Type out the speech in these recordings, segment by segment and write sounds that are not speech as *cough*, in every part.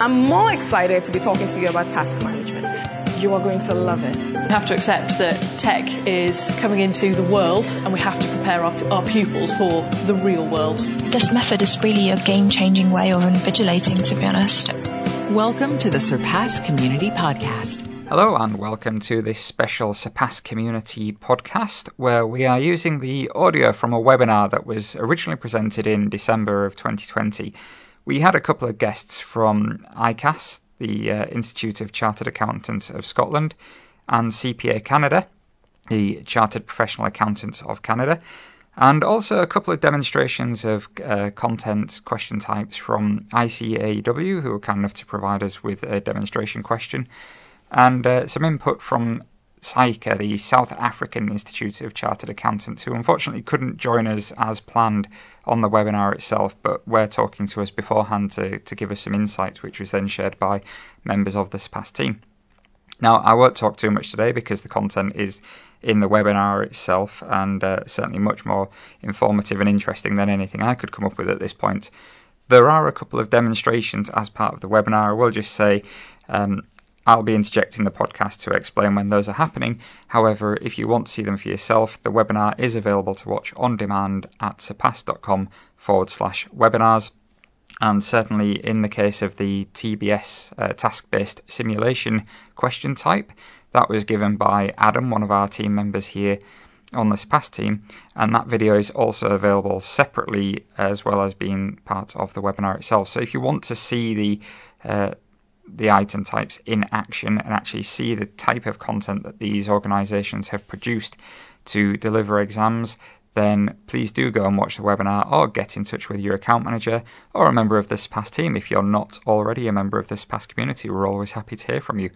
I'm more excited to be talking to you about task management. You are going to love it. We have to accept that tech is coming into the world and we have to prepare our, our pupils for the real world. This method is really a game changing way of invigilating, to be honest. Welcome to the Surpass Community Podcast. Hello, and welcome to this special Surpass Community podcast where we are using the audio from a webinar that was originally presented in December of 2020 we had a couple of guests from ICAS, the uh, Institute of Chartered Accountants of Scotland, and CPA Canada, the Chartered Professional Accountants of Canada, and also a couple of demonstrations of uh, content question types from ICAEW, who were kind enough to provide us with a demonstration question, and uh, some input from SAICA, the South African Institute of Chartered Accountants, who unfortunately couldn't join us as planned on the webinar itself, but were talking to us beforehand to, to give us some insights, which was then shared by members of the Surpass team. Now, I won't talk too much today because the content is in the webinar itself and uh, certainly much more informative and interesting than anything I could come up with at this point. There are a couple of demonstrations as part of the webinar. I will just say um, I'll be interjecting the podcast to explain when those are happening. However, if you want to see them for yourself, the webinar is available to watch on demand at surpass.com forward slash webinars. And certainly in the case of the TBS uh, task based simulation question type, that was given by Adam, one of our team members here on Surpass team, and that video is also available separately as well as being part of the webinar itself. So if you want to see the uh, the item types in action and actually see the type of content that these organizations have produced to deliver exams, then please do go and watch the webinar or get in touch with your account manager or a member of Surpass team if you're not already a member of Surpass community. We're always happy to hear from you.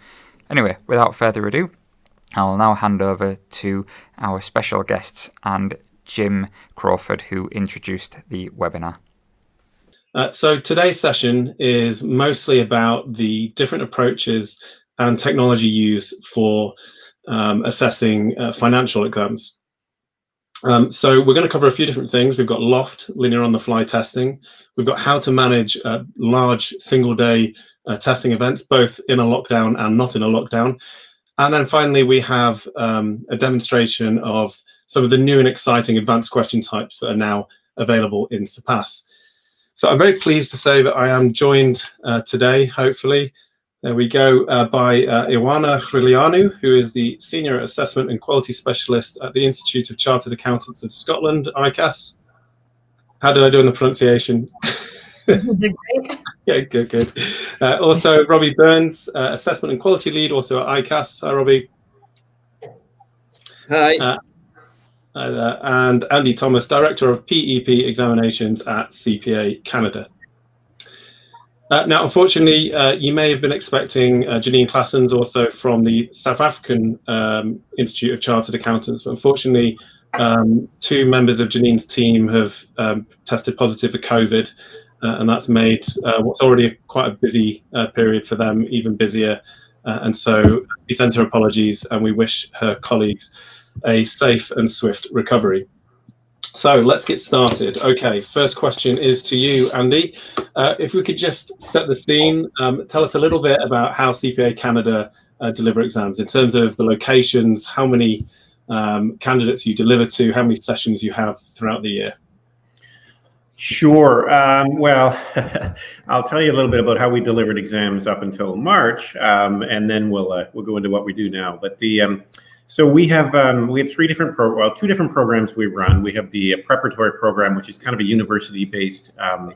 Anyway, without further ado, I'll now hand over to our special guests and Jim Crawford, who introduced the webinar. Uh, so today's session is mostly about the different approaches and technology used for um, assessing uh, financial exams. Um, so we're going to cover a few different things. We've got Loft, linear on the fly testing. We've got how to manage uh, large single day uh, testing events, both in a lockdown and not in a lockdown. And then finally, we have um, a demonstration of some of the new and exciting advanced question types that are now available in Surpass. So I'm very pleased to say that I am joined uh, today, hopefully, there we go, uh, by uh, Ioana Hrilianu, who is the Senior Assessment and Quality Specialist at the Institute of Chartered Accountants of Scotland, ICAS. How did I do in the pronunciation? *laughs* yeah, good, good. Uh, also, Robbie Burns, uh, Assessment and Quality Lead, also at ICAS. Hi, Robbie. Hi. Uh, uh, and Andy Thomas, Director of PEP Examinations at CPA Canada. Uh, now, unfortunately, uh, you may have been expecting uh, Janine Claessens also from the South African um, Institute of Chartered Accountants, but unfortunately, um, two members of Janine's team have um, tested positive for COVID, uh, and that's made uh, what's already quite a busy period for them even busier. and so we send her apologies, and we wish her colleagues a safe and swift recovery. So let's get started. Okay, first question is to you, Andy. Uh, if we could just set the scene, um, tell us a little bit about how CPA Canada uh, deliver exams in terms of the locations, how many um, candidates you deliver to, how many sessions you have throughout the year. Sure. Um, well, *laughs* I'll tell you a little bit about how we delivered exams up until March, um, and then we'll uh, we'll go into what we do now. But the um, so we have um, we have three different pro well two different programs we run. We have the preparatory program, which is kind of a university based um,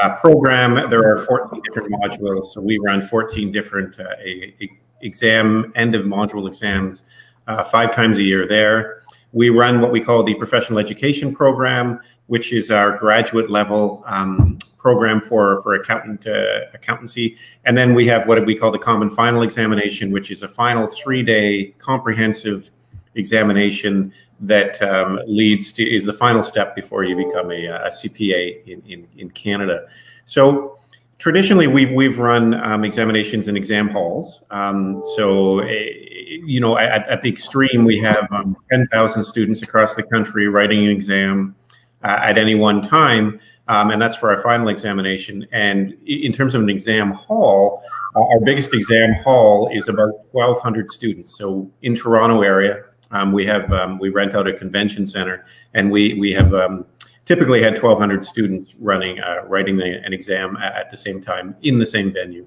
uh, program. There are 14 different modules, so we run 14 different uh, a, a exam end of module exams uh, five times a year there. We run what we call the professional education program, which is our graduate level um, program for for accountant uh, accountancy, and then we have what we call the common final examination, which is a final three day comprehensive examination that um, leads to is the final step before you become a, a CPA in, in, in Canada. So traditionally we've we've run um, examinations in exam halls. Um, so uh, you know at, at, the extreme we have um, 10,000 students across the country writing an exam uh, at any one time. um, and that's for our final examination. And in terms of an exam hall, uh, our biggest exam hall is about 1,200 students. So in Toronto area, um, we have um, we rent out a convention center, and we we have um, typically had 1,200 students running uh, writing the, an exam at, at the same time in the same venue.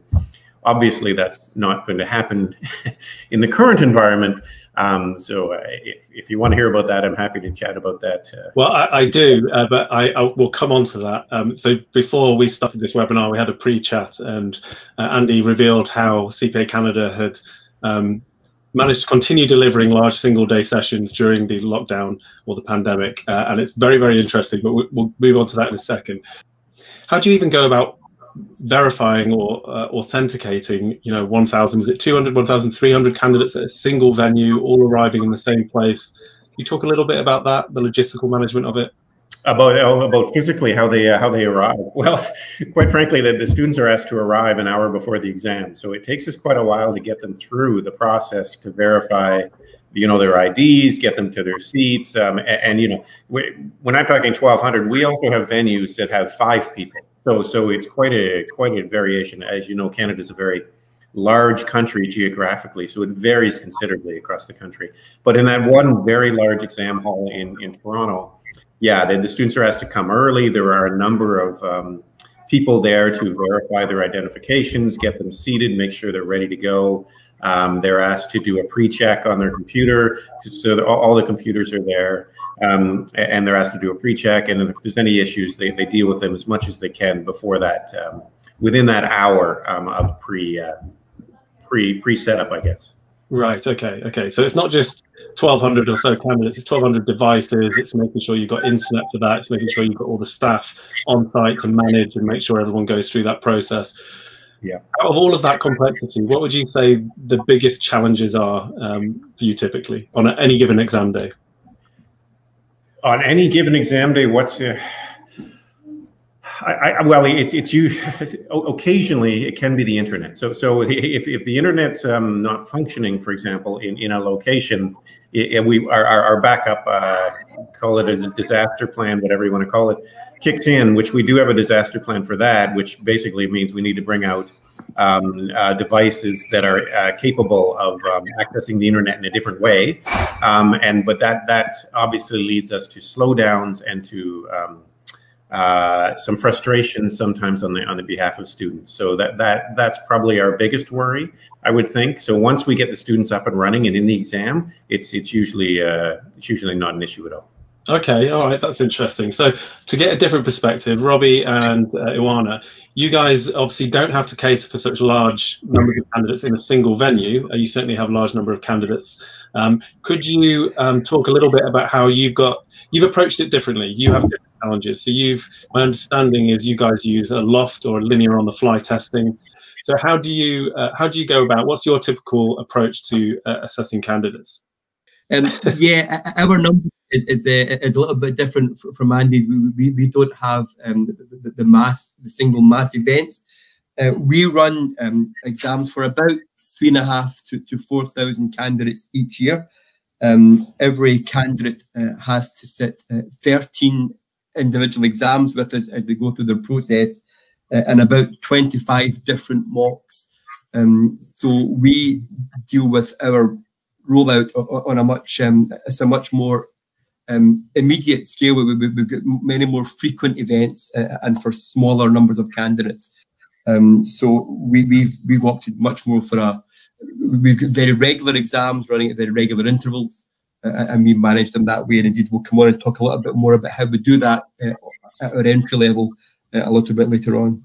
Obviously, that's not going to happen *laughs* in the current environment. Um, so, uh, if, if, you want to hear about that, I'm happy to chat about that. Uh, well, I, I do, uh, but I, I, will come on to that. Um, so, before we started this webinar, we had a pre chat, and uh, Andy revealed how CPA Canada had um, managed to continue delivering large single day sessions during the lockdown or the pandemic. Uh, and it's very, very interesting, but we'll move on to that in a second. How do you even go about verifying or uh, authenticating, you know, 1,000, was it 200, 1,300 candidates at a single venue, all arriving in the same place? Can you talk a little bit about that, the logistical management of it? About oh, about physically how they uh, how they arrive. *laughs* Well, quite frankly, the, the students are asked to arrive an hour before the exam, so it takes us quite a while to get them through the process to verify, you know, their IDs, get them to their seats, um, and, and, you know, we, when I'm talking 1,200, we also have venues that have five people. So so it's quite a quite a variation. As you know, Canada is a very large country geographically, so it varies considerably across the country. But in that one very large exam hall in in Toronto yeah, the, the, students are asked to come early. There are a number of um, people there to verify their identifications, get them seated, make sure they're ready to go. Um, they're asked to do a pre-check on their computer, so all, all, the computers are there, um, and they're asked to do a pre-check. And if there's any issues, they, they deal with them as much as they can before that, um, within that hour um, of pre uh, pre pre setup, I guess. Right. Okay. Okay. So it's not just 1,200 or so candidates. It's 1,200 devices. It's making sure you've got internet for that. It's making sure you've got all the staff on site to manage and make sure everyone goes through that process. Yeah. Out of all of that complexity, what would you say the biggest challenges are um, for you typically on any given exam day? On any given exam day, what's uh, I, I, well, it's it's you. *laughs* Occasionally, it can be the internet. So so if, if the internet's um, not functioning, for example, in, in a location, it, we our, our backup, uh, call it a disaster plan, whatever you want to call it, kicks in. Which we do have a disaster plan for that, which basically means we need to bring out um, uh, devices that are uh, capable of um, accessing the internet in a different way. Um, and but that that obviously leads us to slowdowns and to um, uh, some frustration sometimes on the on the behalf of students. So that that that's probably our biggest worry, I would think. So once we get the students up and running and in the exam, it's it's usually uh, it's usually not an issue at all. Okay, all right, that's interesting. So to get a different perspective, Robbie and uh, Ioana, you guys obviously don't have to cater for such large numbers of candidates in a single venue. Uh, you certainly have a large number of candidates. Um, could you um, talk a little bit about how you've got you've approached it differently? You have different challenges. So you've, my understanding is you guys use a loft or a linear on the fly testing. So how do you uh, how do you go about? What's your typical approach to uh, assessing candidates? Um, yeah, our number is uh, is, a little bit different from Andy's. We, we, we don't have um, the, the, mass, the single mass events. Uh, we run um, exams for about three and a half to, to four thousand candidates each year. Um, every candidate uh, has to sit uh, 13 individual exams with us as they go through their process uh, and about 25 different mocks. Um, so we deal with our rollout on a much, um, a much more um, immediate scale. We, we've got many more frequent events uh, and for smaller numbers of candidates. Um, so we, we've we've opted much more for a we've got very regular exams running at very regular intervals uh, and we manage them that way. And indeed, we'll come on and talk a little bit more about how we do that uh, at our entry level uh, a little bit later on.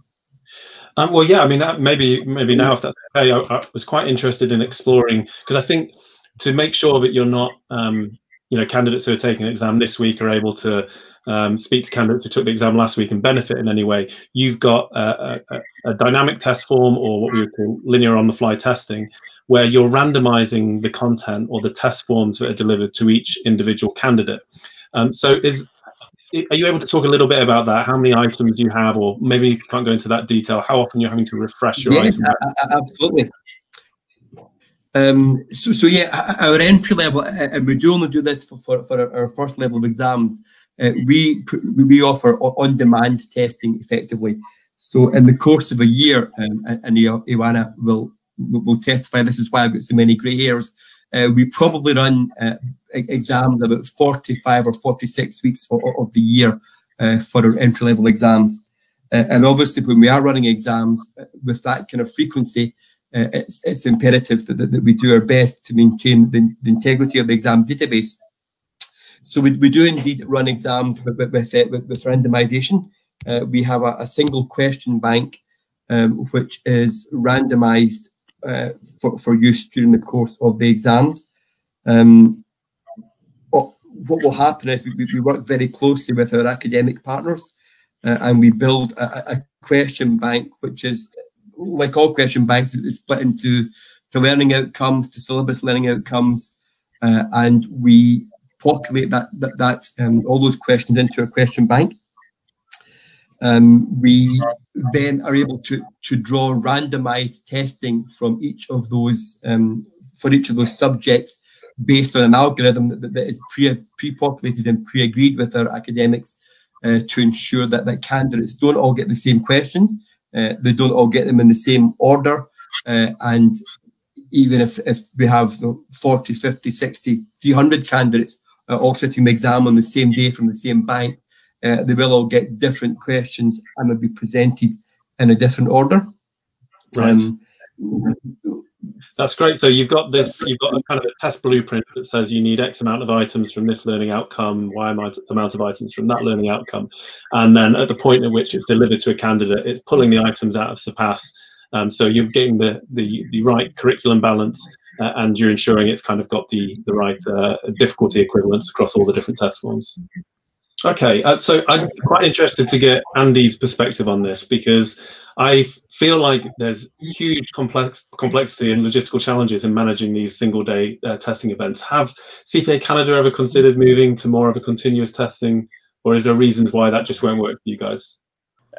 Um, well, yeah, I mean, maybe maybe now if that's okay, I, I was quite interested in exploring because I think to make sure that you're not, um, you know, candidates who are taking an exam this week are able to um, speak to candidates who took the exam last week and benefit in any way. You've got a, a, a dynamic test form or what we would call linear on the fly testing, where you're randomizing the content or the test forms that are delivered to each individual candidate. Um, so is are you able to talk a little bit about that? How many items you have, or maybe you can't go into that detail, how often you're having to refresh your yes, absolutely. Um, so, so yeah, our entry level, and we do only do this for, for, for our first level of exams. uh, we we offer on-demand testing effectively. So in the course of a year, um, and Ioana will will testify. This is why I've got so many grey hairs. Uh, we probably run uh, exams about 45 or 46 weeks of, of the year uh, for our entry level exams. Uh, and obviously, when we are running exams uh, with that kind of frequency, uh, it's, it's, imperative that, that, that, we do our best to maintain the, the integrity of the exam database. So we, we do indeed run exams with, with, with, with randomization. we have a, a, single question bank, um, which is randomized uh, for, for use during the course of the exams. Um, what will happen is we, we, work very closely with our academic partners uh, and we build a, a, question bank, which is like all question banks, it's split into to learning outcomes, to syllabus learning outcomes, uh, and we populate that that, that um, all those questions into a question bank. Um, we then are able to to draw randomized testing from each of those um, for each of those subjects based on an algorithm that, that is pre pre-populated and pre-agreed with our academics uh, to ensure that that candidates don't all get the same questions, uh, they don't all get them in the same order, uh, and even if, if we have you know, 40, 50, 60, 300 candidates uh, all sitting the exam on the same day from the same bank, uh, they will all get different questions and they'll be presented in a different order. Right. Um, that's great. So you've got this, you've got a kind of a test blueprint that says you need X amount of items from this learning outcome, Y amount of items from that learning outcome. And then at the point at which it's delivered to a candidate, it's pulling the items out of Surpass. Um, so you're getting the, the, the right curriculum balance uh, and you're ensuring it's kind of got the, the right uh, difficulty equivalence across all the different test forms. Okay, uh, so I'm quite interested to get Andy's perspective on this because I feel like there's huge complex complexity and logistical challenges in managing these single day uh, testing events. Have CPA Canada ever considered moving to more of a continuous testing, or is there reasons why that just won't work for you guys?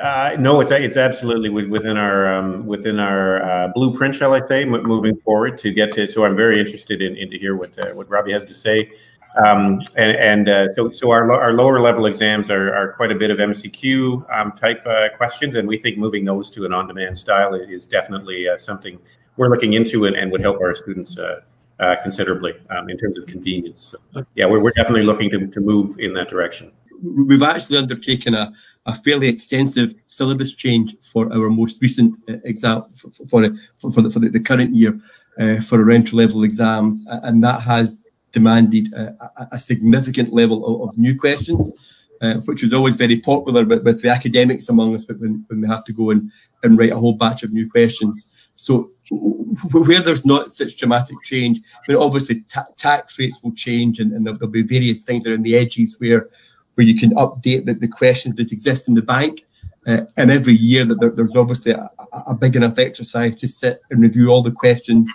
Uh, no, it's it's absolutely within our um, within our uh, blueprint, shall I say, moving forward to get to. So I'm very interested in, in to hear what uh, what Robbie has to say. Um, and, and uh, so, so our, our lower level exams are, are quite a bit of MCQ um, type uh, questions, and we think moving those to an on-demand style is definitely uh, something we're looking into and, and would help our students uh, uh, considerably um, in terms of convenience. So, yeah, we're, we're definitely looking to, to move in that direction. We've actually undertaken a, a fairly extensive syllabus change for our most recent uh, exam for, for, for, for, the, for the current year for our entry level exams, and that has demanded a, a significant level of, of new questions, uh, which was always very popular with, with the academics among us, when, when we have to go and, and write a whole batch of new questions. So where there's not such dramatic change, but obviously ta- tax rates will change and, and there'll, there'll, be various things around the edges where where you can update the, the questions that exist in the bank. Uh, and every year that there, there's obviously a, a, big enough exercise to sit and review all the questions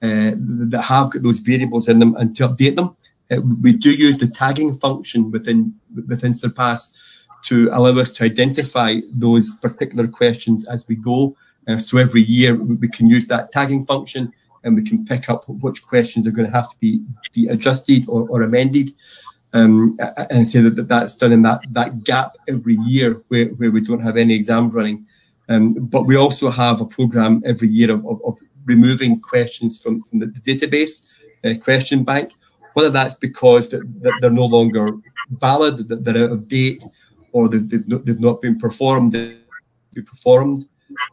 that have got those variables in them and to update them. Uh, we do use the tagging function within within Surpass to allow us to identify those particular questions as we go. Uh, so every year we can use that tagging function and we can pick up which questions are going to have to be, be adjusted or, or amended. Um, and say that that's done in that, that gap every year where, where we don't have any exams running. Um, but we also have a program every year of, of, of removing questions from, from the, database uh, question bank, whether that's because that, that they're no longer valid, that they're out of date, or they've, they've not been performed, be performed.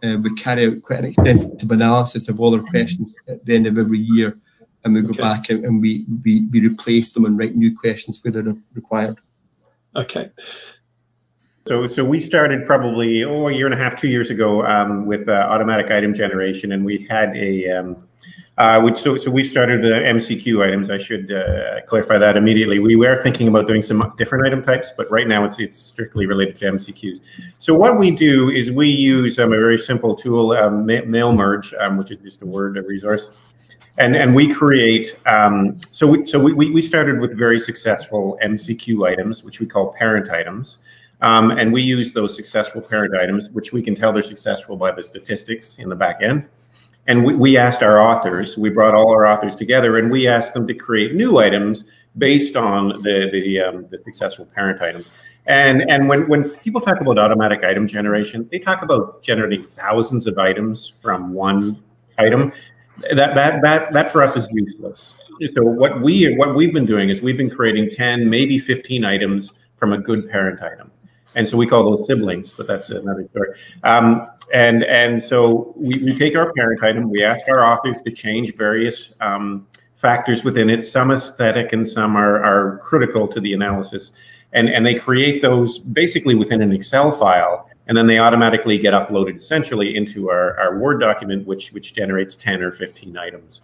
Uh, we carry out quite an extensive analysis of all our questions at the end of every year, and we go okay. back and, and we, we, we replace them and write new questions where they're required. Okay. So, so we started probably oh a year and a half, two years ago um, with uh, automatic item generation, and we had a um, uh, which so so we started the MCQ items. I should uh, clarify that immediately. We were thinking about doing some different item types, but right now it's it's strictly related to MCQs. So what we do is we use um, a very simple tool, um, mail merge, um, which is just a word a resource. And, and we create um, so we so we, we started with very successful MCQ items, which we call parent items. Um, and we use those successful parent items, which we can tell they're successful by the statistics in the back end. And we, we asked our authors, we brought all our authors together, and we asked them to create new items based on the the, um, the successful parent item. And and when when people talk about automatic item generation, they talk about generating thousands of items from one item. That that that that for us is useless. So what we what we've been doing is we've been creating ten, maybe fifteen items from a good parent item, and so we call those siblings. But that's another story. Um, and and so we, we take our parent item, we ask our authors to change various um, factors within it. Some aesthetic and some are are critical to the analysis and and they create those basically within an Excel file, and then they automatically get uploaded essentially into our, our Word document, which which generates ten or fifteen items.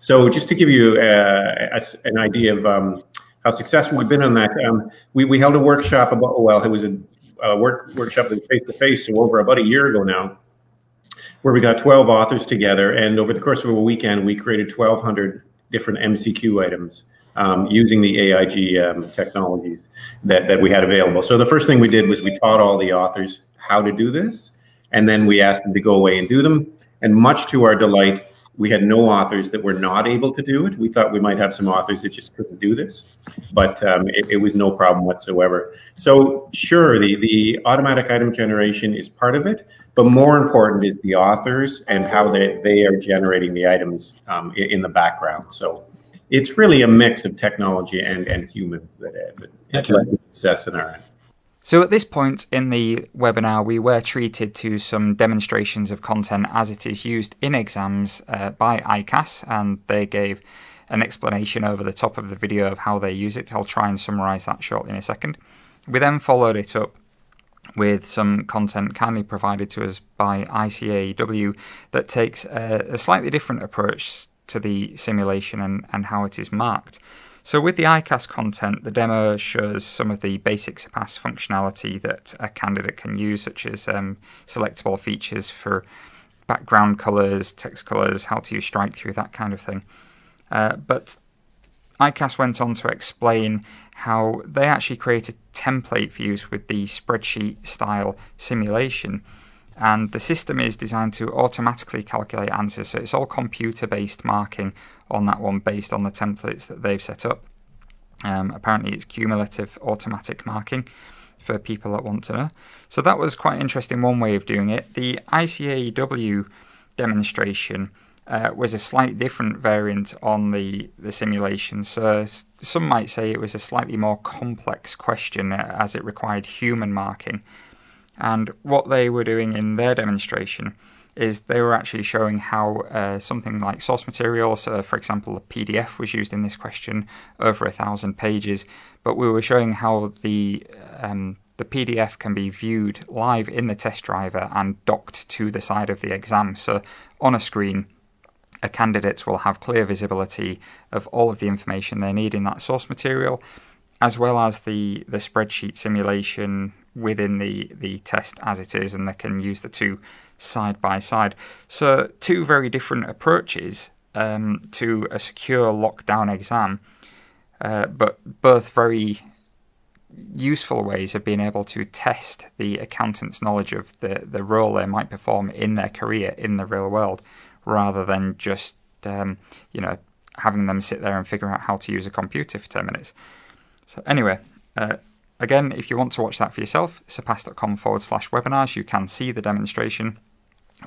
So just to give you uh, a, an idea of um, how successful we've been on that, um, we we held a workshop about well, it was a, a work workshop that was face to face, so over about a year ago now, where we got twelve authors together, and over the course of a weekend, we created twelve hundred different MCQ items um, using the AIG um, technologies that, that we had available. So the first thing we did was we taught all the authors how to do this, and then we asked them to go away and do them. And much to our delight, we had no authors that were not able to do it. We thought we might have some authors that just couldn't do this, but um, it, it, was no problem whatsoever. So sure, the, the automatic item generation is part of it, but more important is the authors and how they, they are generating the items um, in, in the background. So it's really a mix of technology and, and humans that, that to success in our end. So at this point in the webinar, we were treated to some demonstrations of content as it is used in exams uh, by ICAS, and they gave an explanation over the top of the video of how they use it. I'll try and summarize that shortly in a second. We then followed it up with some content kindly provided to us by ICAEW that takes a, a slightly different approach to the simulation and, and how it is marked. So with the ICAS content, the demo shows some of the basic Surpass functionality that a candidate can use, such as um, selectable features for background colors, text colors, how to use strike through, that kind of thing. Uh, but ICAS went on to explain how they actually created a template for use with the spreadsheet style simulation and the system is designed to automatically calculate answers. So it's all computer based marking on that one based on the templates that they've set up. Um, apparently, it's cumulative automatic marking for people that want to know. So that was quite interesting, one way of doing it. The ICAEW demonstration uh, was a slightly different variant on the, the simulation. So some might say it was a slightly more complex question uh, as it required human marking. And what they were doing in their demonstration is they were actually showing how uh, something like source material, so for example, a PDF was used in this question, over a thousand pages, but we were showing how the um, the PDF can be viewed live in the test driver and docked to the side of the exam. So on a screen, a candidate will have clear visibility of all of the information they need in that source material, as well as the, the spreadsheet simulation within the, the test as it is, and they can use the two side by side. So, two very different approaches um, to a secure lockdown exam, uh, but both very useful ways of being able to test the accountant's knowledge of the, the role they might perform in their career in the real world, rather than just um, you know having them sit there and figure out how to use a computer for 10 minutes. So anyway, uh, Again, if you want to watch that for yourself, surpass.com forward slash webinars, you can see the demonstration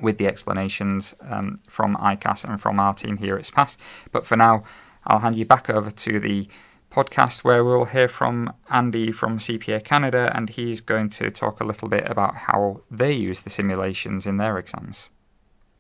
with the explanations um, from ICAS and from our team here at Surpass. But for now, I'll hand you back over to the podcast where we'll hear from Andy from CPA Canada, and he's going to talk a little bit about how they use the simulations in their exams.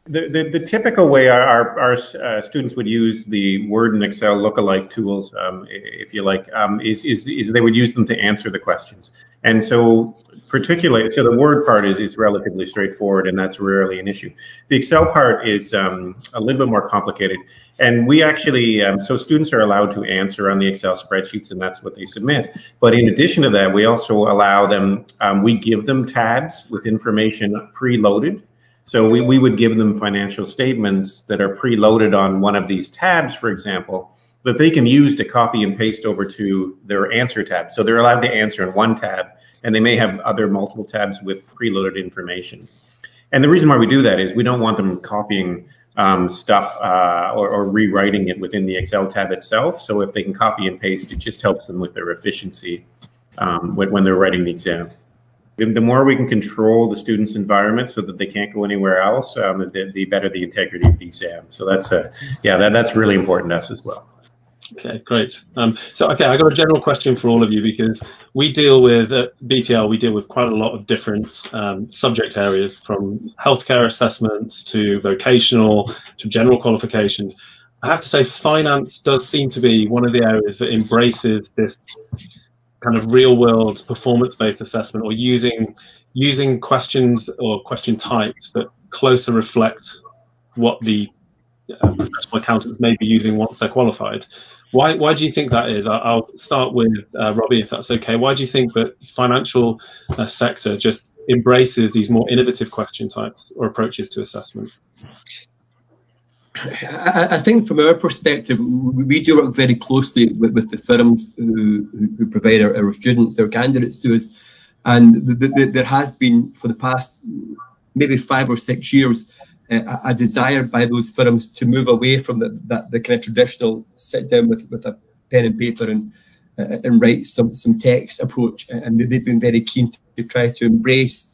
The, the, typical way our, our, our uh, students would use the Word and Excel lookalike tools, um, if you like, um, is, is, is they would use them to answer the questions. And so, particularly, so the Word part is, is relatively straightforward, and that's rarely an issue. The Excel part is um, a little bit more complicated. And we actually, um, so students are allowed to answer on the Excel spreadsheets, and that's what they submit. But in addition to that, we also allow them, um, we give them tabs with information preloaded. So we, we would give them financial statements that are preloaded on one of these tabs, for example, that they can use to copy and paste over to their answer tab. So they're allowed to answer in one tab, and they may have other multiple tabs with preloaded information. And the reason why we do that is we don't want them copying um, stuff uh, or, or, rewriting it within the Excel tab itself. So if they can copy and paste, it just helps them with their efficiency um, when, when, they're writing the exam. The, more we can control the student's environment so that they can't go anywhere else, um, the, the, better the integrity of the exam. So that's a yeah, that, that's really important to us as well. Okay, great. Um, so, okay, I got a general question for all of you because we deal with at BTL, we deal with quite a lot of different um, subject areas from healthcare assessments to vocational to general qualifications. I have to say, finance does seem to be one of the areas that embraces this kind of real world performance based assessment or using using questions or question types that closer reflect what the uh, professional accountants may be using once they're qualified. Why, why do you think that is? I'll start with uh, Robbie, if that's okay. Why do you think that financial uh, sector just embraces these more innovative question types or approaches to assessment? I, think from our perspective, we do work very closely with, with the firms who, who provide our, our, students, our candidates to us. And the, the, the, there has been, for the past maybe five or six years, uh, a desire by those firms to move away from the, that the kind of traditional sit down with, with a pen and paper and uh, and write some some text approach, and they've been very keen to try to embrace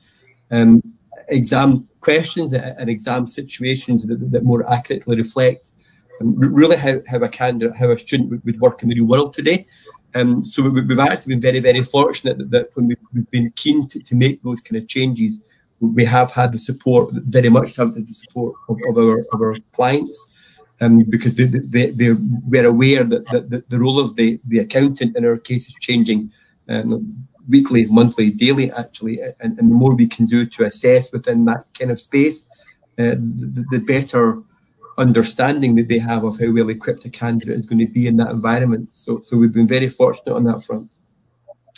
um, exam questions and exam situations that, that more accurately reflect um, really how, how a candidate, how a student would, would work in the real world today. Um, so we, have actually been very, very fortunate that, that when we've, we've, been keen to, to make those kind of changes, we have had the support, very much have the support of, of our of our clients, um, because they, they, they we're aware that, that, that, the role of the, the accountant in our case is changing um, weekly, monthly, daily, actually. And, and the more we can do to assess within that kind of space, uh, the, the better understanding that they have of how well equipped a candidate is going to be in that environment. So, so we've been very fortunate on that front.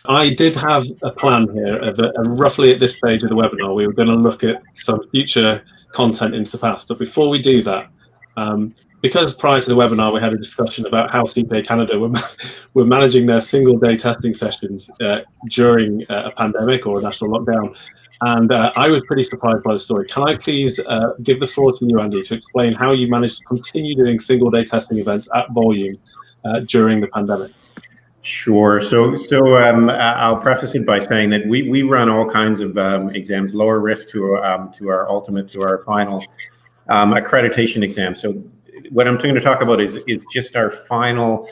I did have a plan here a, roughly at this stage of the webinar, we were going to look at some future content in Surpass. But before we do that, um, because prior to the webinar we had a discussion about how CPA Canada were, *laughs* were managing their single day testing sessions uh, during uh, a pandemic or a national lockdown. And uh, I was pretty surprised by the story. Can I please uh, give the floor to you, Andy, to explain how you managed to continue doing single day testing events at volume uh, during the pandemic? Sure. So, so um, I'll preface it by saying that we, we run all kinds of um, exams, lower risk to um, to our ultimate to our final um, accreditation exam. So, what I'm going to talk about is is just our final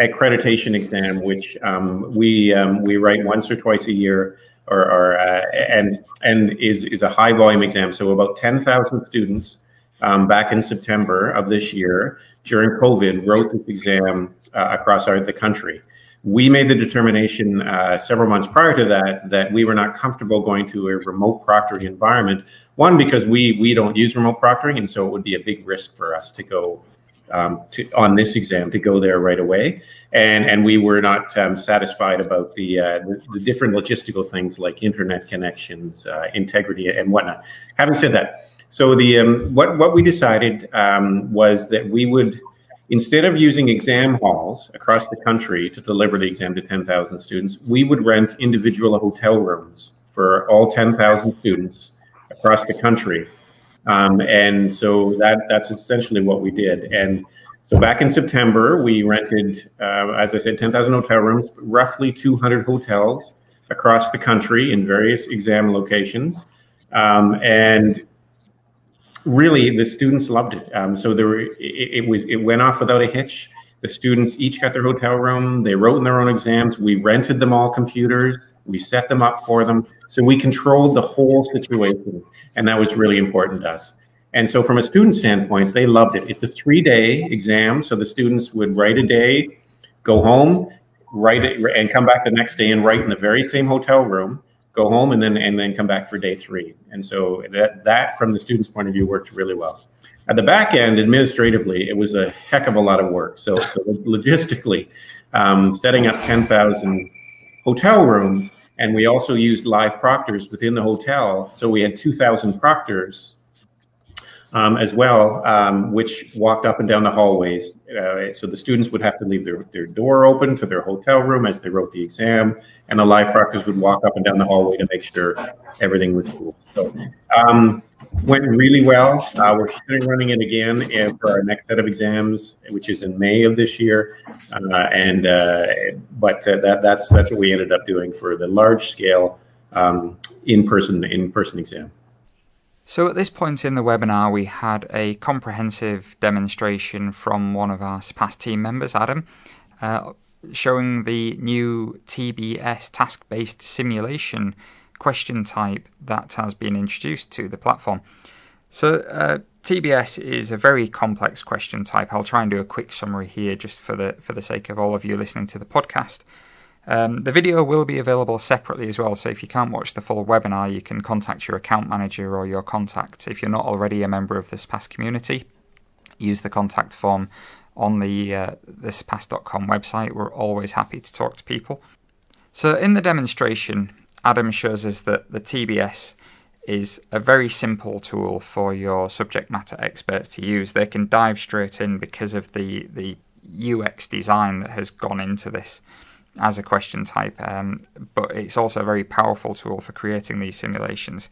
accreditation exam, which um, we um, we write once or twice a year, or, or uh, and and is is a high volume exam. So, about ten thousand students back in September of this year during COVID wrote this exam uh, across our, the country we made the determination uh, several months prior to that that we were not comfortable going to a remote proctoring environment. One, because we we don't use remote proctoring, and so it would be a big risk for us to go um, to, on this exam to go there right away. And and we were not um, satisfied about the, uh, the, the different logistical things like internet connections, uh, integrity, and whatnot. Having said that, so the um, what what we decided um, was that we would Instead of using exam halls across the country to deliver the exam to 10,000 students, we would rent individual hotel rooms for all 10,000 students across the country. Um, and so that that's essentially what we did. And so back in September, we rented, uh, as I said, 10,000 hotel rooms, roughly 200 hotels across the country in various exam locations. Um, and really the students loved it. Um, so there were, it, it, was it went off without a hitch. The students each got their hotel room. They wrote in their own exams. We rented them all computers. We set them up for them. So we controlled the whole situation, and that was really important to us. And so, from a student standpoint, they loved it. It's a three-day exam, so the students would write a day, go home, write it, and come back the next day and write in the very same hotel room go home and then and then come back for day three. And so that that from the student's point of view worked really well. At the back end, administratively, it was a heck of a lot of work. So, so logistically, um, setting up 10,000 hotel rooms, and we also used live proctors within the hotel. So we had 2,000 proctors um, as well, um, which walked up and down the hallways. Uh, so the students would have to leave their, their door open to their hotel room as they wrote the exam, and the live proctors would walk up and down the hallway to make sure everything was cool. So um, went really well. Uh, we're running it again uh, for our next set of exams, which is in May of this year. Uh, and uh, but uh, that that's that's what we ended up doing for the large scale um, in person in person exam. So at this point in the webinar, we had a comprehensive demonstration from one of our SURPASS team members, Adam, uh, showing the new TBS task-based simulation question type that has been introduced to the platform. So uh, TBS is a very complex question type. I'll try and do a quick summary here, just for the for the sake of all of you listening to the podcast. Um, the video will be available separately as well, so if you can't watch the full webinar, you can contact your account manager or your contact. If you're not already a member of the SURPASS community, use the contact form on the uh, the surpass.com website. We're always happy to talk to people. So in the demonstration, Adam shows us that the TBS is a very simple tool for your subject matter experts to use. They can dive straight in because of the the UX design that has gone into this as a question type, um, but it's also a very powerful tool for creating these simulations.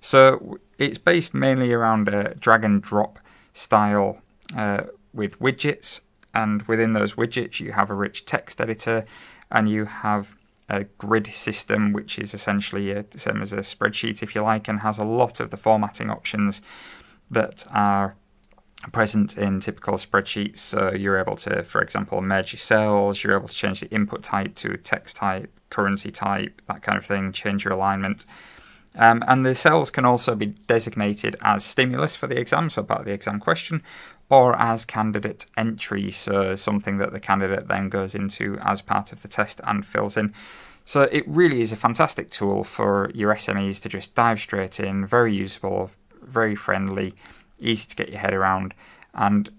So it's based mainly around a drag and drop style uh, with widgets, and within those widgets, you have a rich text editor and you have a grid system, which is essentially the same as a spreadsheet, if you like, and has a lot of the formatting options that are present in typical spreadsheets. So you're able to, for example, merge your cells, you're able to change the input type to text type, currency type, that kind of thing, change your alignment. Um, and the cells can also be designated as stimulus for the exam, so part of the exam question, or as candidate entry, so something that the candidate then goes into as part of the test and fills in. So it really is a fantastic tool for your SMEs to just dive straight in, very usable, very friendly, easy to get your head around, and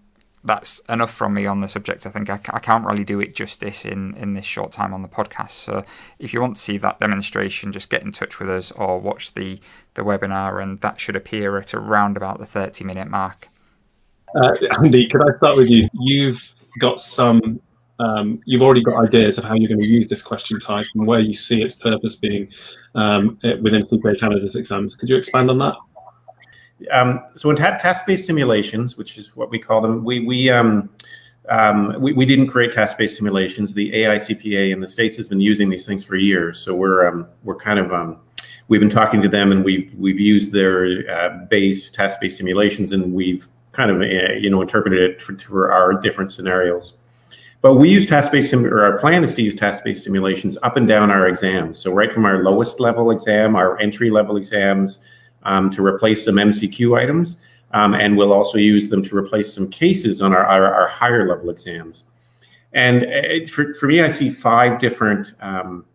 that's enough from me on the subject. I think I, I, can't really do it justice in, in this short time on the podcast. So if you want to see that demonstration, just get in touch with us or watch the, the webinar, and that should appear at around about the 30 minute mark. Uh, Andy, could I start with you? You've got some, um, you've already got ideas of how you're going to use this question type and where you see its purpose being um, within CPA Canada's exams. Could you expand on that? Um, so in task-based simulations, which is what we call them, we we um, um, we, we, didn't create task-based simulations. The AICPA in the states has been using these things for years. So we're um, we're kind of um, we've been talking to them, and we've we've used their uh, base task-based simulations, and we've kind of uh, you know interpreted it for, for, our different scenarios. But we use task-based sim- or our plan is to use task-based simulations up and down our exams. So right from our lowest level exam, our entry level exams, um, to replace some MCQ items, um, and we'll also use them to replace some cases on our, our, our higher level exams. And it, for, for me, I see five different um,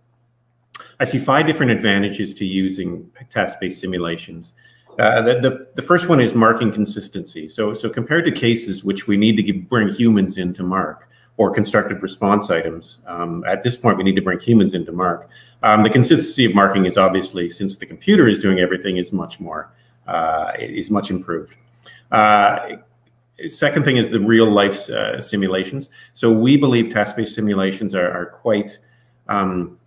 I see five different advantages to using task-based simulations. Uh, the, the, the, first one is marking consistency. So, so compared to cases which we need to give, bring humans in to mark, or constructed response items, um, at this point we need to bring humans into mark. Um, the consistency of marking is obviously, since the computer is doing everything, is much more uh, is much improved. Uh, second thing is the real life uh, simulations. So we believe task-based simulations are, are quite um,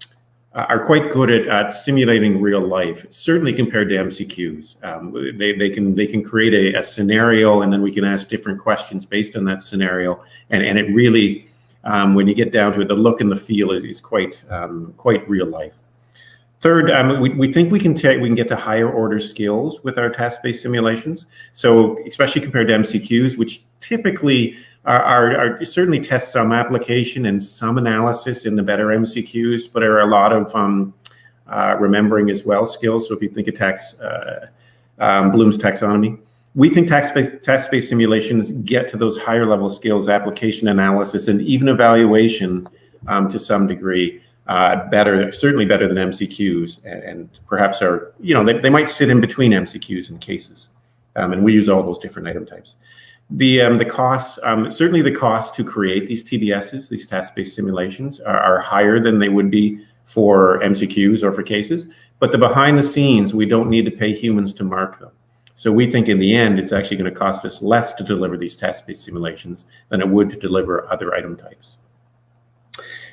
uh, are quite good at, at, simulating real life, certainly compared to MCQs. Um, they, they can they can create a, a, scenario and then we can ask different questions based on that scenario. And, and it really, um, when you get down to it, the look and the feel is, is quite um, quite real life. Third, um, we, we think we can take we can get to higher order skills with our task-based simulations. So especially compared to MCQs, which typically are, are, are, certainly test some application and some analysis in the better MCQs, but there are a lot of um, uh, remembering as well skills. So if you think of tax, uh, um, Bloom's taxonomy, we think task-based, task-based simulations get to those higher level skills, application analysis, and even evaluation um, to some degree. Uh, better, certainly better than MCQs, and, and, perhaps are, you know, they, they might sit in between MCQs and cases. Um, and we use all those different item types. The um, the costs um, certainly the costs to create these TBSs, these task-based simulations, are, are, higher than they would be for MCQs or for cases. But the behind the scenes, we don't need to pay humans to mark them. So we think in the end, it's actually going to cost us less to deliver these task-based simulations than it would to deliver other item types.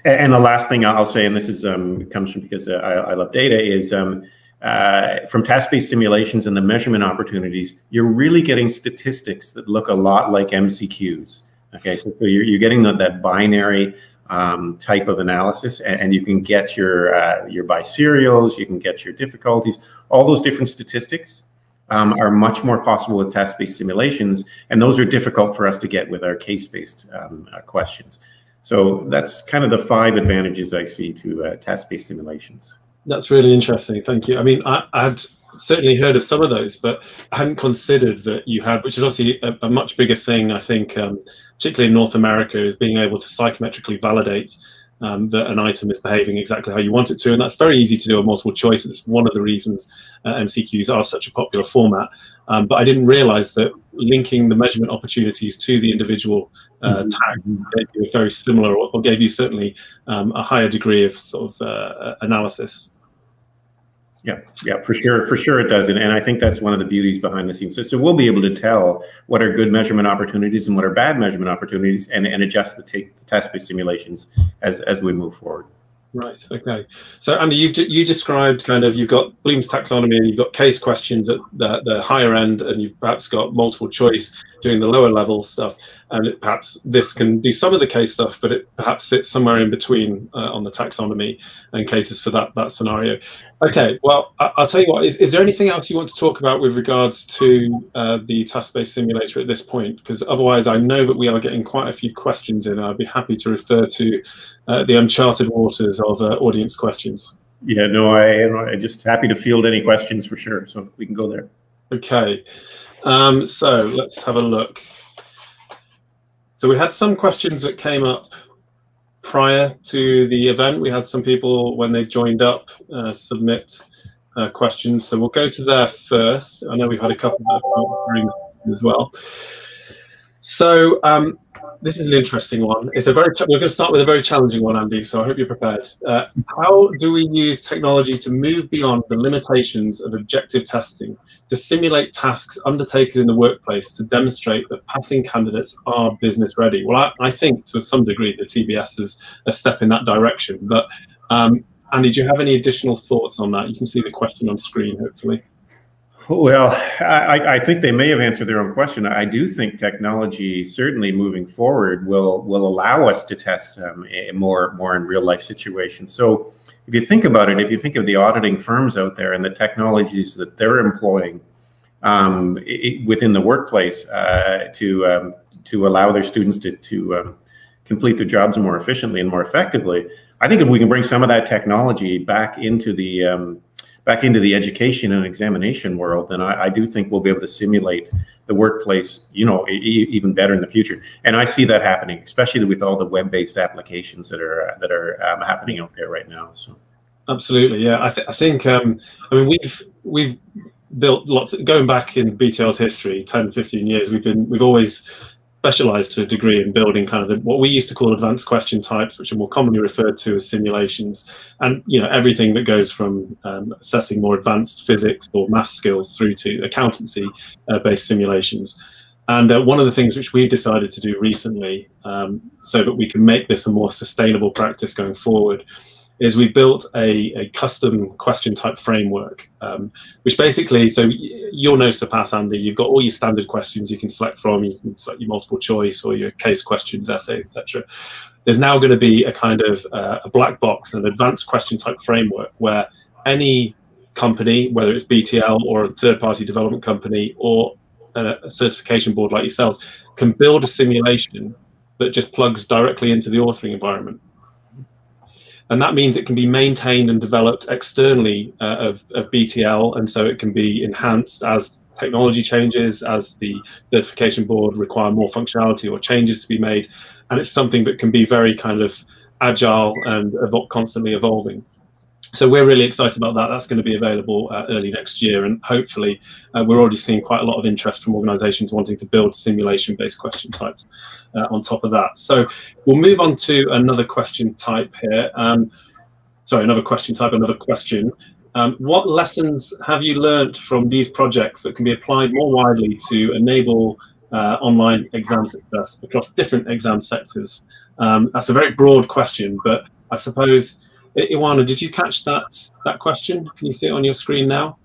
And, and the last thing I'll say, and this is um, comes from because I, I love data, is um, uh, from task-based simulations and the measurement opportunities, you're really getting statistics that look a lot like MCQs. Okay, so, you're, you're getting the, that binary um, type of analysis, and, and, you can get your uh, your biserials, you can get your difficulties, all those different statistics um, are much more possible with task-based simulations, and those are difficult for us to get with our case-based um, uh, questions. So that's kind of the five advantages I see to uh, task-based simulations. That's really interesting. Thank you. I mean, I, I'd certainly heard of some of those, but I hadn't considered that you had, which is obviously a, a much bigger thing. I think, um, particularly in North America, is being able to psychometrically validate um, that an item is behaving exactly how you want it to, and that's very easy to do on multiple choice. It's one of the reasons uh, MCQs are such a popular format. Um, but I didn't realise that linking the measurement opportunities to the individual uh, mm-hmm. tag gave you very similar, or, or gave you certainly um, a higher degree of sort of uh, analysis. Yeah, yeah, for sure, for sure it does, and, and I think that's one of the beauties behind the scenes. So, so we'll be able to tell what are good measurement opportunities and what are bad measurement opportunities, and, and adjust the, t- the task-based simulations as as we move forward. Right. Okay. So Andy, you've you described kind of you've got Bloom's taxonomy and you've got case questions at the, the higher end, and you've perhaps got multiple choice doing the lower level stuff. And it, perhaps this can do some of the case stuff, but it perhaps sits somewhere in between uh, on the taxonomy and caters for that that scenario. Okay. Well, I, will tell you what. Is, is there anything else you want to talk about with regards to uh, the task-based simulator at this point? Because otherwise, I know that we are getting quite a few questions in. I'd be happy to refer to uh, the uncharted waters of uh, audience questions. Yeah, no, I, I'm just happy to field any questions for sure. So we can go there. Okay. Um, so let's have a look. So we had some questions that came up prior to the event. We had some people, when they joined up, uh, submit uh, questions. So we'll go to there first. I know we've had a couple that as well. So um, this is an interesting one. It's a very we're going to start with a very challenging one, Andy. So I hope you're prepared. Uh, how do we use technology to move beyond the limitations of objective testing to simulate tasks undertaken in the workplace to demonstrate that passing candidates are business ready? Well, I, I think to some degree the TBS is a step in that direction. But um, Andy, do you have any additional thoughts on that? You can see the question on screen, hopefully. Well, I, I, think they may have answered their own question. I do think technology, certainly moving forward, will will allow us to test um, more more in real life situations. So, if you think about it, if you think of the auditing firms out there and the technologies that they're employing um, it, within the workplace uh, to um, to allow their students to to um, complete their jobs more efficiently and more effectively, I think if we can bring some of that technology back into the um, back into the education and examination world, then I, I do think we'll be able to simulate the workplace, you know, e- even better in the future. And I see that happening, especially with all the web-based applications that are that are um, happening out there right now. So, absolutely, yeah. I, th- I think, um, I mean, we've we've built lots going back in BTL's history 10 15 years we've been we've always specialized to a degree in building kind of the, what we used to call advanced question types, which are more commonly referred to as simulations, and you know everything that goes from um, assessing more advanced physics or math skills through to accountancy-based uh, simulations. And uh, one of the things which we've decided to do recently, um, so that we can make this a more sustainable practice going forward, is we've built a, a custom question type framework, um, which basically, so you'll know Surpass Andy, you've got all your standard questions you can select from, you can select your multiple choice or your case questions, essay, etc. There's now going to be a kind of uh, a black box, an advanced question type framework where any company, whether it's BTL or a third party development company or a, a certification board like yourselves, can build a simulation that just plugs directly into the authoring environment and that means it can be maintained and developed externally uh, of, of, BTL, and so it can be enhanced as technology changes, as the certification board require more functionality or changes to be made, and it's something that can be very kind of agile and constantly evolving so we're really excited about that. That's going to be available uh, early next year, and hopefully, uh, we're already seeing quite a lot of interest from organisations wanting to build simulation-based question types uh, on top of that. So we'll move on to another question type here. Um, sorry, another question type, another question. Um, what lessons have you learnt from these projects that can be applied more widely to enable uh, online exam success across different exam sectors? Um, that's a very broad question, but I suppose Ioana, did you catch that that question? Can you see it on your screen now?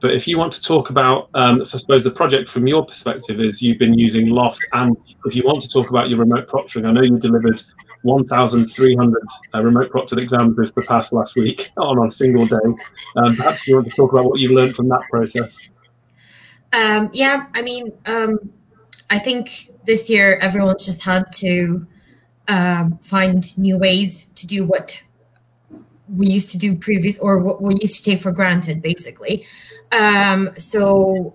But if you want to talk about, um, so I suppose the project from your perspective is you've been using Loft, and if you want to talk about your remote proctoring, I know you delivered 1,300 uh, remote proctored exams this to pass last week *laughs* on a single day. Um, perhaps you want to talk about what you've learned from that process. Um, yeah, I mean, um, I think this year everyone's just had to um, find new ways to do what we used to do previous or what we used to take for granted, basically. Um, so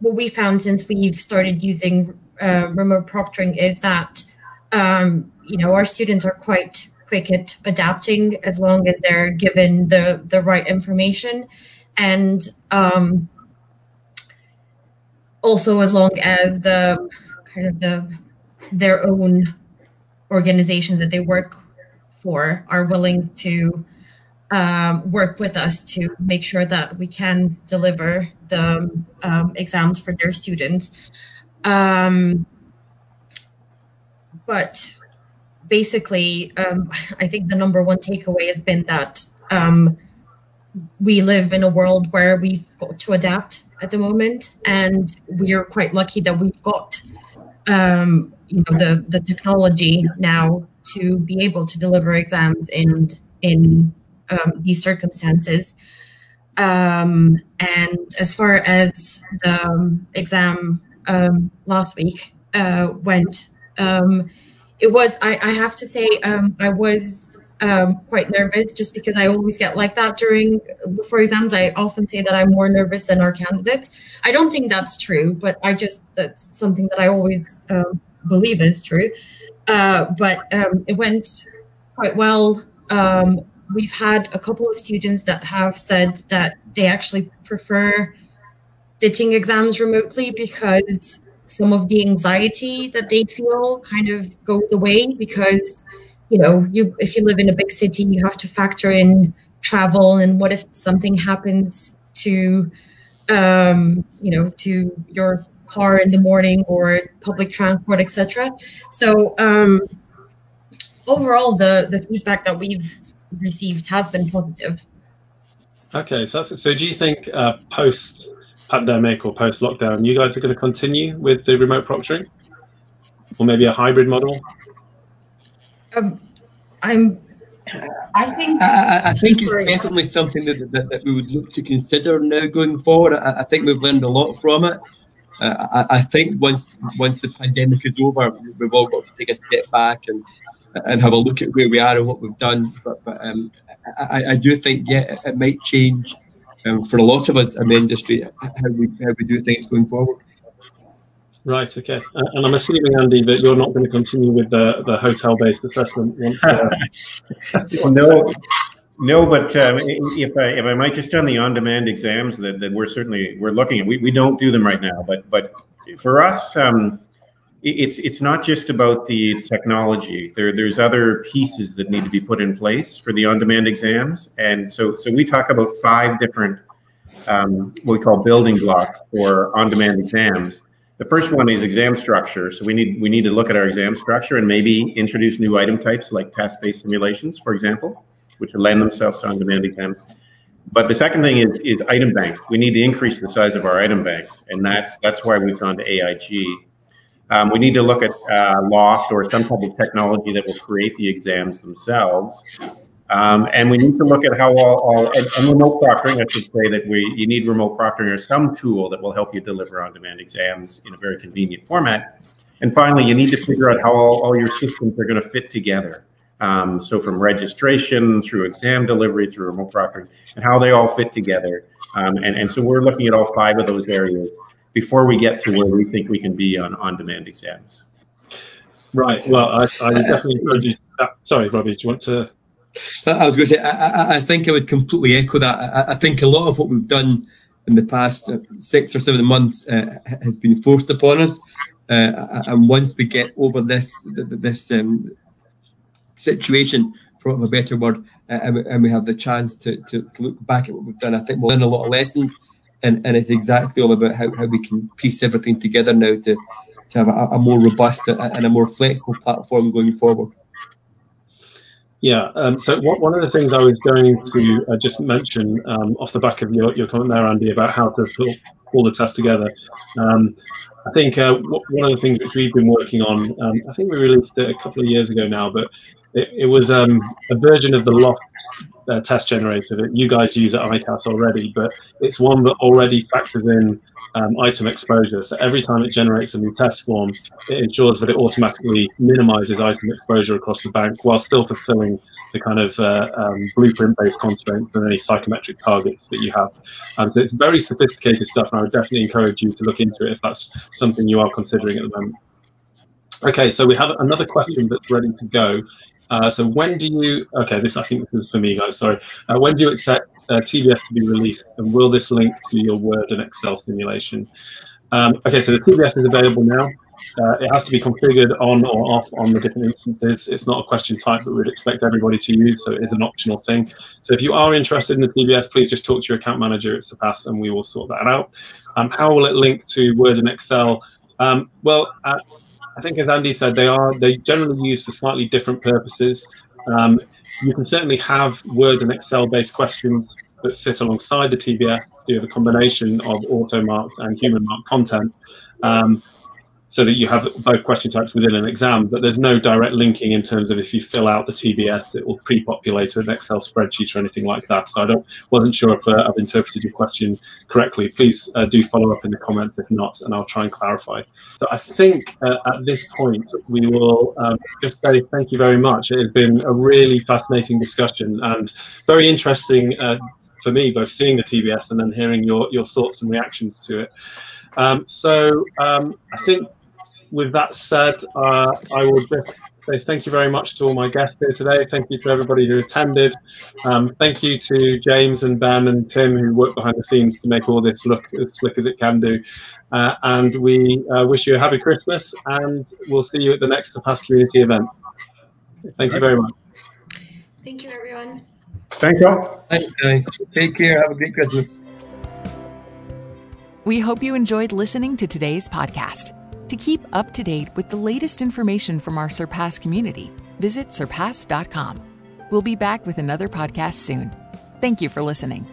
what we found since we've started using uh, remote proctoring is that um, you know our students are quite quick at adapting as long as they're given the the right information and um, also as long as the kind of the their own organizations that they work for are willing to um, work with us to make sure that we can deliver the um, exams for their students. Um, but basically, um, I think the number one takeaway has been that um, we live in a world where we've got to adapt at the moment, and we are quite lucky that we've got um, you know the the technology now to be able to deliver exams in in um, these circumstances. Um, and as far as the um, exam um, last week uh, went, um, it was, I, I, have to say, um, I was quite nervous just because I always get like that during, before exams. I often say that I'm more nervous than our candidates. I don't think that's true, but I just, that's something that I always believe is true. Uh, but it went quite well. Um, we've had a couple of students that have said that they actually prefer sitting exams remotely because some of the anxiety that they feel kind of goes away because you know you if you live in a big city you have to factor in travel and what if something happens to um, you know to your car in the morning or public transport etc so um, overall the the feedback that we've received has been positive. Okay, so so do you think uh, post pandemic or post lockdown, you guys are going to continue with the remote proctoring, or maybe a hybrid model? Um, I'm. I think. I, I think it's definitely something that, that, that, we would look to consider now going forward. I, I think we've learned a lot from it. Uh, I, I, think once once the pandemic is over, we've all got to take a step back and and have a look at where we are and what we've done. But, but um, I, I, do think, yeah, it, it might change um, for a lot of us in the industry how we how we do things going forward. Right. Okay. Uh, and I'm assuming, Andy, that you're not going to continue with the, the hotel-based assessment once. Uh... *laughs* no, no. But um, if I if I might just on the on-demand exams that, that we're certainly we're looking at, we, we don't do them right now. But but for us, um, it's it's not just about the technology. There there's other pieces that need to be put in place for the on-demand exams, and so so we talk about five different um, what we call building blocks for on-demand exams. The first one is exam structure. So we need we need to look at our exam structure and maybe introduce new item types like task-based simulations, for example, which lend themselves to on-demand exams. But the second thing is is item banks. We need to increase the size of our item banks, and that's that's why we've gone to AIG um, we need to look at uh, Loft or some type of technology that will create the exams themselves. Um, and we need to look at how all, all and, and, remote proctoring, I should say that we you need remote proctoring or some tool that will help you deliver on-demand exams in a very convenient format. And finally, you need to figure out how all, all your systems are going to fit together. Um, so from registration through exam delivery through remote proctoring and how they all fit together. Um, and, and so we're looking at all five of those areas before we get to where we think we can be on on-demand exams. Right. Well, I, I definitely encourage you. Uh, sorry, Robbie, do you want to? I was going to say, I, I, think I would completely echo that. I, I, think a lot of what we've done in the past uh, six or seven months uh, has been forced upon us. Uh, and once we get over this this um, situation, for a better word, uh, and, we, and, we, have the chance to, to, look back at what we've done, I think we'll learn a lot of lessons and, and it's exactly all about how, how we can piece everything together now to, to have a, a more robust and a more flexible platform going forward. Yeah. Um, so what, one of the things I was going to uh, just mention um, off the back of your, your comment there, Andy, about how to put all the tests together. Um, I think uh, one of the things which we've been working on, um, I think we released it a couple of years ago now, but it, it was um, a version of the Loft uh, test generator that you guys use at ICAS already, but it's one that already factors in um, item exposure. So every time it generates a new test form, it ensures that it automatically minimizes item exposure across the bank while still fulfilling the kind of uh, um, blueprint-based constraints and any psychometric targets that you have. Um, so it's very sophisticated stuff, and I would definitely encourage you to look into it if that's something you are considering at the moment. Okay, so we have another question that's ready to go. Uh, so when do you? Okay, this I think this is for me, guys. Sorry. Uh, when do you expect uh, TBS to be released, and will this link to your Word and Excel simulation? Um, okay, so the TBS is available now. Uh, it has to be configured on or off on the different instances. It's not a question type that we'd expect everybody to use, so it is an optional thing. So if you are interested in the TBS, please just talk to your account manager at Surpass, and we will sort that out. Um, how will it link to Word and Excel? Um, well, uh, I think as Andy said, they are they generally used for slightly different purposes. Um, you can certainly have Word and Excel based questions that sit alongside the TBS, do the combination of auto marked and human marked content. Um, so that you have both question types within an exam, but there's no direct linking in terms of if you fill out the TBS, it will pre-populate an Excel spreadsheet or anything like that. So I don't wasn't sure if uh, I've interpreted your question correctly. Please uh, do follow up in the comments if not, and I'll try and clarify. So I think uh, at this point we will um, just say thank you very much. It has been a really fascinating discussion and very interesting uh, for me, both seeing the TBS and then hearing your your thoughts and reactions to it. Um, so um, I think with that said, uh, I will just say thank you very much to all my guests here today. Thank you to everybody who attended. Um, thank you to James and Ben and Tim who worked behind the scenes to make all this look as slick as it can do. Uh, and we uh, wish you a happy Christmas and we'll see you at the next Surpass community event. Thank you very much. Thank you, everyone. Thank you. Thanks, Take care. Have a great Christmas. We hope you enjoyed listening to today's podcast. To keep up to date with the latest information from our Surpass community, visit surpass.com. We'll be back with another podcast soon. Thank you for listening.